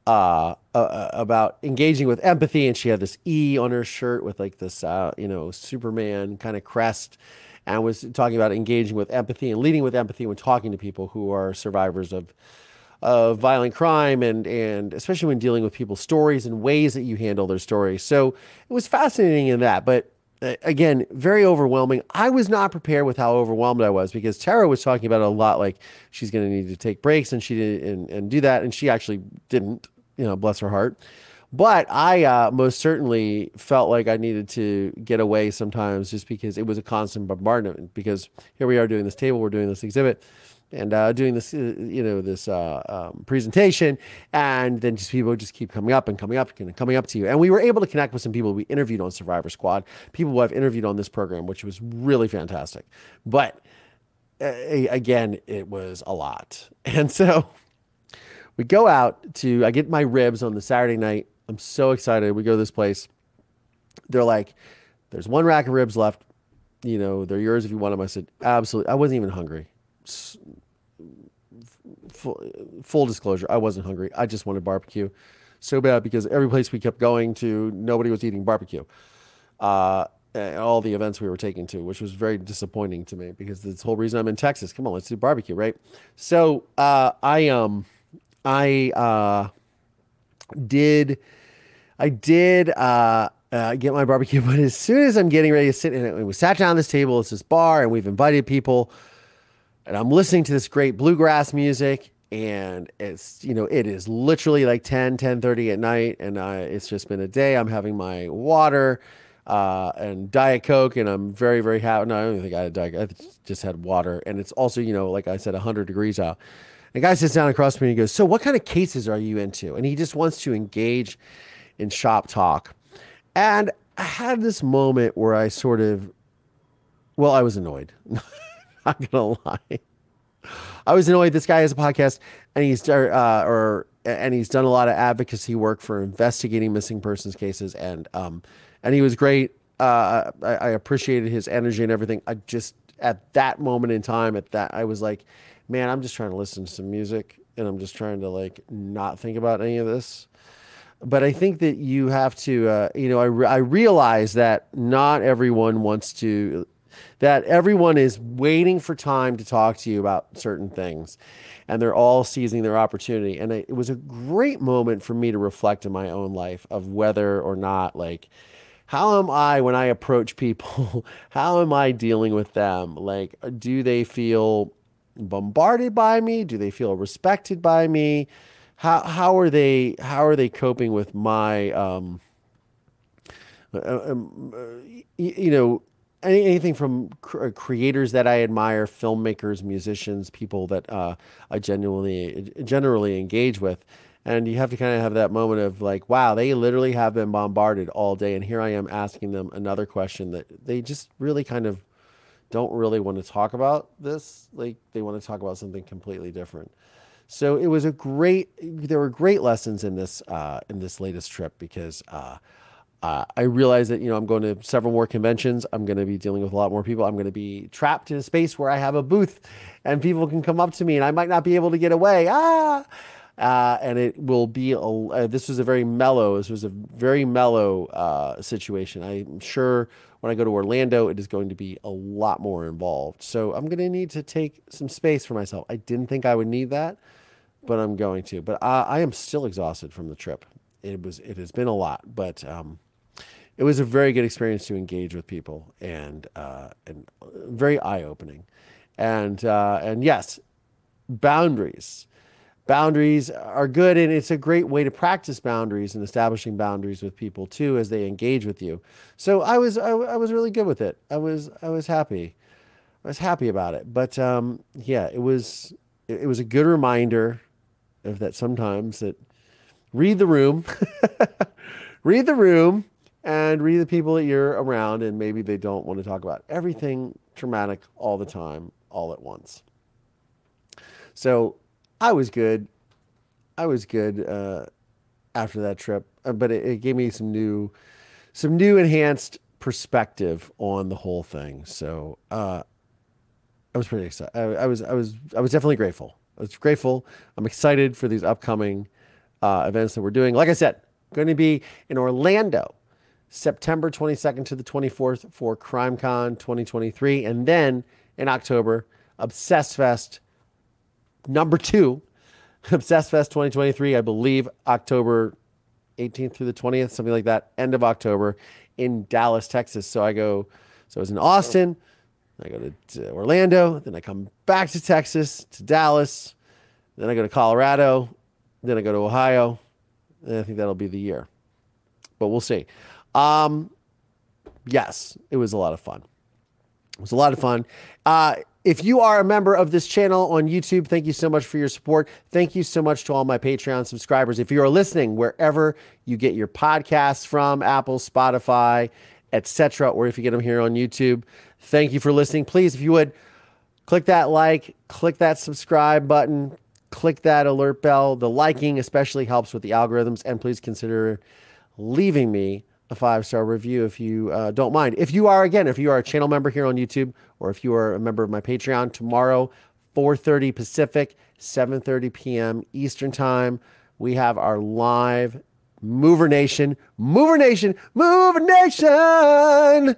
uh, uh, uh, about engaging with empathy, and she had this E on her shirt with like this, uh, you know, Superman kind of crest, and was talking about engaging with empathy and leading with empathy when talking to people who are survivors of of violent crime, and and especially when dealing with people's stories and ways that you handle their stories. So it was fascinating in that, but again, very overwhelming. I was not prepared with how overwhelmed I was because Tara was talking about a lot, like she's going to need to take breaks and she did and, and do that, and she actually didn't. You know, bless her heart. But I uh, most certainly felt like I needed to get away sometimes, just because it was a constant bombardment. Because here we are doing this table, we're doing this exhibit and uh, doing this, uh, you know, this uh, um, presentation, and then just people just keep coming up and coming up and coming up to you. And we were able to connect with some people we interviewed on Survivor Squad, people who I've interviewed on this program, which was really fantastic. But uh, again, it was a lot, and so we go out to. I get my ribs on the Saturday night. I'm so excited. We go to this place. They're like, "There's one rack of ribs left. you know, they're yours if you want them. I said, absolutely. I wasn't even hungry. Full, full disclosure, I wasn't hungry. I just wanted barbecue so bad because every place we kept going to, nobody was eating barbecue. Uh, all the events we were taking to, which was very disappointing to me because this whole reason I'm in Texas. Come on, let's do barbecue, right? So uh, I um I uh, did I did uh, uh, get my barbecue, but as soon as I'm getting ready to sit in it, we sat down this table. It's this bar, and we've invited people, and I'm listening to this great bluegrass music. And it's, you know, it is literally like 10, 10 30 at night. And uh, it's just been a day. I'm having my water uh, and Diet Coke, and I'm very, very happy. No, I don't think I had Diet I just had water. And it's also, you know, like I said, 100 degrees out. And guy sits down across from me and goes, So, what kind of cases are you into? And he just wants to engage in shop talk. And I had this moment where I sort of, well, I was annoyed. Not gonna lie. I was annoyed. This guy has a podcast, and he's uh, or and he's done a lot of advocacy work for investigating missing persons cases, and um, and he was great. Uh, I, I appreciated his energy and everything. I just at that moment in time, at that I was like, man, I'm just trying to listen to some music, and I'm just trying to like not think about any of this. But I think that you have to, uh, you know, I, re- I realize that not everyone wants to that everyone is waiting for time to talk to you about certain things and they're all seizing their opportunity and it was a great moment for me to reflect in my own life of whether or not like how am I when I approach people? How am I dealing with them? Like, do they feel bombarded by me? Do they feel respected by me? How how are they how are they coping with my um, uh, um uh, you know any, anything from cr- uh, creators that I admire, filmmakers, musicians, people that uh, I genuinely generally engage with. And you have to kind of have that moment of like wow they literally have been bombarded all day. And here i am asking them another question that they just really kind of don't really want to talk about this. Like they want to talk about something completely different. So it was a great there were great lessons in this uh, in this latest trip because uh, uh, I realize that you know I'm going to several more conventions. I'm going to be dealing with a lot more people. I'm going to be trapped in a space where I have a booth, and people can come up to me, and I might not be able to get away. Ah, uh, and it will be a, uh, this was a very mellow this was a very mellow uh, situation i'm sure when i go to orlando it is going to be a lot more involved so i'm going to need to take some space for myself i didn't think i would need that but i'm going to but i, I am still exhausted from the trip it was it has been a lot but um, it was a very good experience to engage with people and uh, and very eye-opening. And uh, and yes boundaries. Boundaries are good and it's a great way to practice boundaries and establishing boundaries with people too as they engage with you. So i was i, I was really good with it. I was i was happy. I was happy about it. But um, yeah it was it, it was a good reminder of that sometimes that read the room. Read the room and read the people that you're around and maybe they don't want to talk about everything traumatic all the time all at once so I was good. I was good uh, after that trip, uh, but it, it, gave me some new, some new enhanced perspective on the whole thing. So uh, I was pretty excited. I, I, was, I was, I was definitely grateful. I was grateful. I'm excited for these upcoming uh, events that we're doing. Like I said, going to be in Orlando, September 22nd to the 24th for CrimeCon 2023, and then in October, Obsessed Fest number two, Obsessed Fest 2023, I believe October 18th through the 20th, something like that, end of October in Dallas, Texas. So I go, so I was in Austin, I go to, to Orlando, then I come back to Texas, to Dallas, then I go to Colorado, then I go to Ohio. And I think that'll be the year, but we'll see. Um, yes, it was a lot of fun. It was a lot of fun. Uh, if you are a member of this channel on YouTube, thank you so much for your support. Thank you so much to all my Patreon subscribers. If you are listening wherever you get your podcasts from, Apple, Spotify, etc., or if you get them here on YouTube, thank you for listening. Please, if you would, click that like, click that subscribe button, click that alert bell. The liking especially helps with the algorithms, and please consider leaving me a five star review if you uh, don't mind. If you are again, if you are a channel member here on YouTube, or if you are a member of my Patreon, tomorrow, 4:30 Pacific, 7:30 p.m. Eastern Time, we have our live Mover Nation, Mover Nation, Mover Nation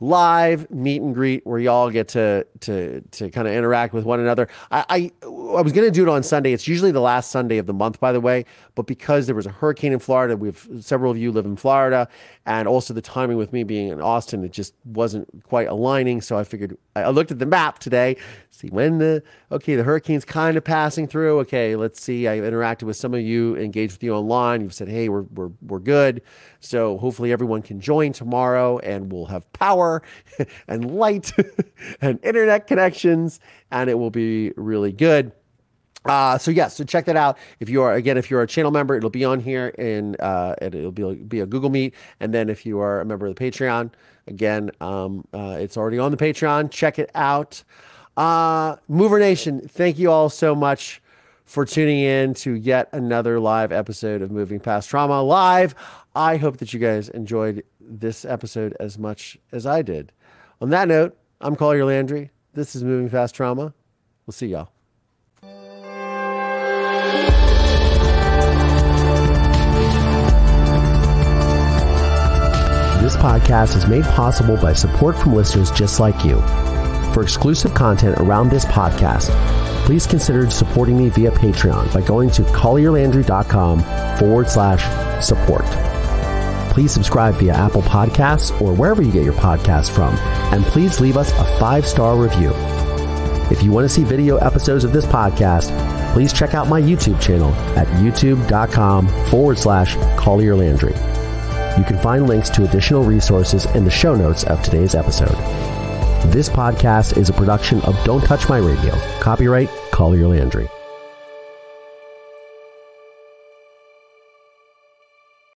live meet and greet where y'all get to to to kind of interact with one another. I I, I was to do it on Sunday. It's usually the last Sunday of the month, by the way, but because there was a hurricane in Florida, we've several of you live in Florida, and also the timing with me being in Austin, it just wasn't quite aligning. So I figured I looked at the map today, see when the okay the hurricane's kind of passing through. Okay, let's see. I interacted with some of you, engaged with you online. You've said, hey, we're we're we're good. So hopefully everyone can join tomorrow, and we'll have power and light and internet connections, and it will be really good. Uh, so yes, so check that out. If you are again, if you're a channel member, it'll be on here, and uh, it'll be be a Google Meet. And then if you are a member of the Patreon, again, um, uh, it's already on the Patreon. Check it out. Uh, Mover Nation, thank you all so much for tuning in to yet another live episode of Moving Past Trauma Live. I hope that you guys enjoyed this episode as much as I did. On that note, I'm Collier Landry. This is Moving Past Trauma. We'll see y'all. This podcast is made possible by support from listeners just like you. For exclusive content around this podcast, please consider supporting me via Patreon by going to collierlandry.com forward slash support. Please subscribe via Apple Podcasts or wherever you get your podcasts from, and please leave us a five star review. If you want to see video episodes of this podcast, please check out my YouTube channel at youtube.com forward slash Collier Landry. You can find links to additional resources in the show notes of today's episode. This podcast is a production of Don't Touch My Radio. Copyright Collier Landry.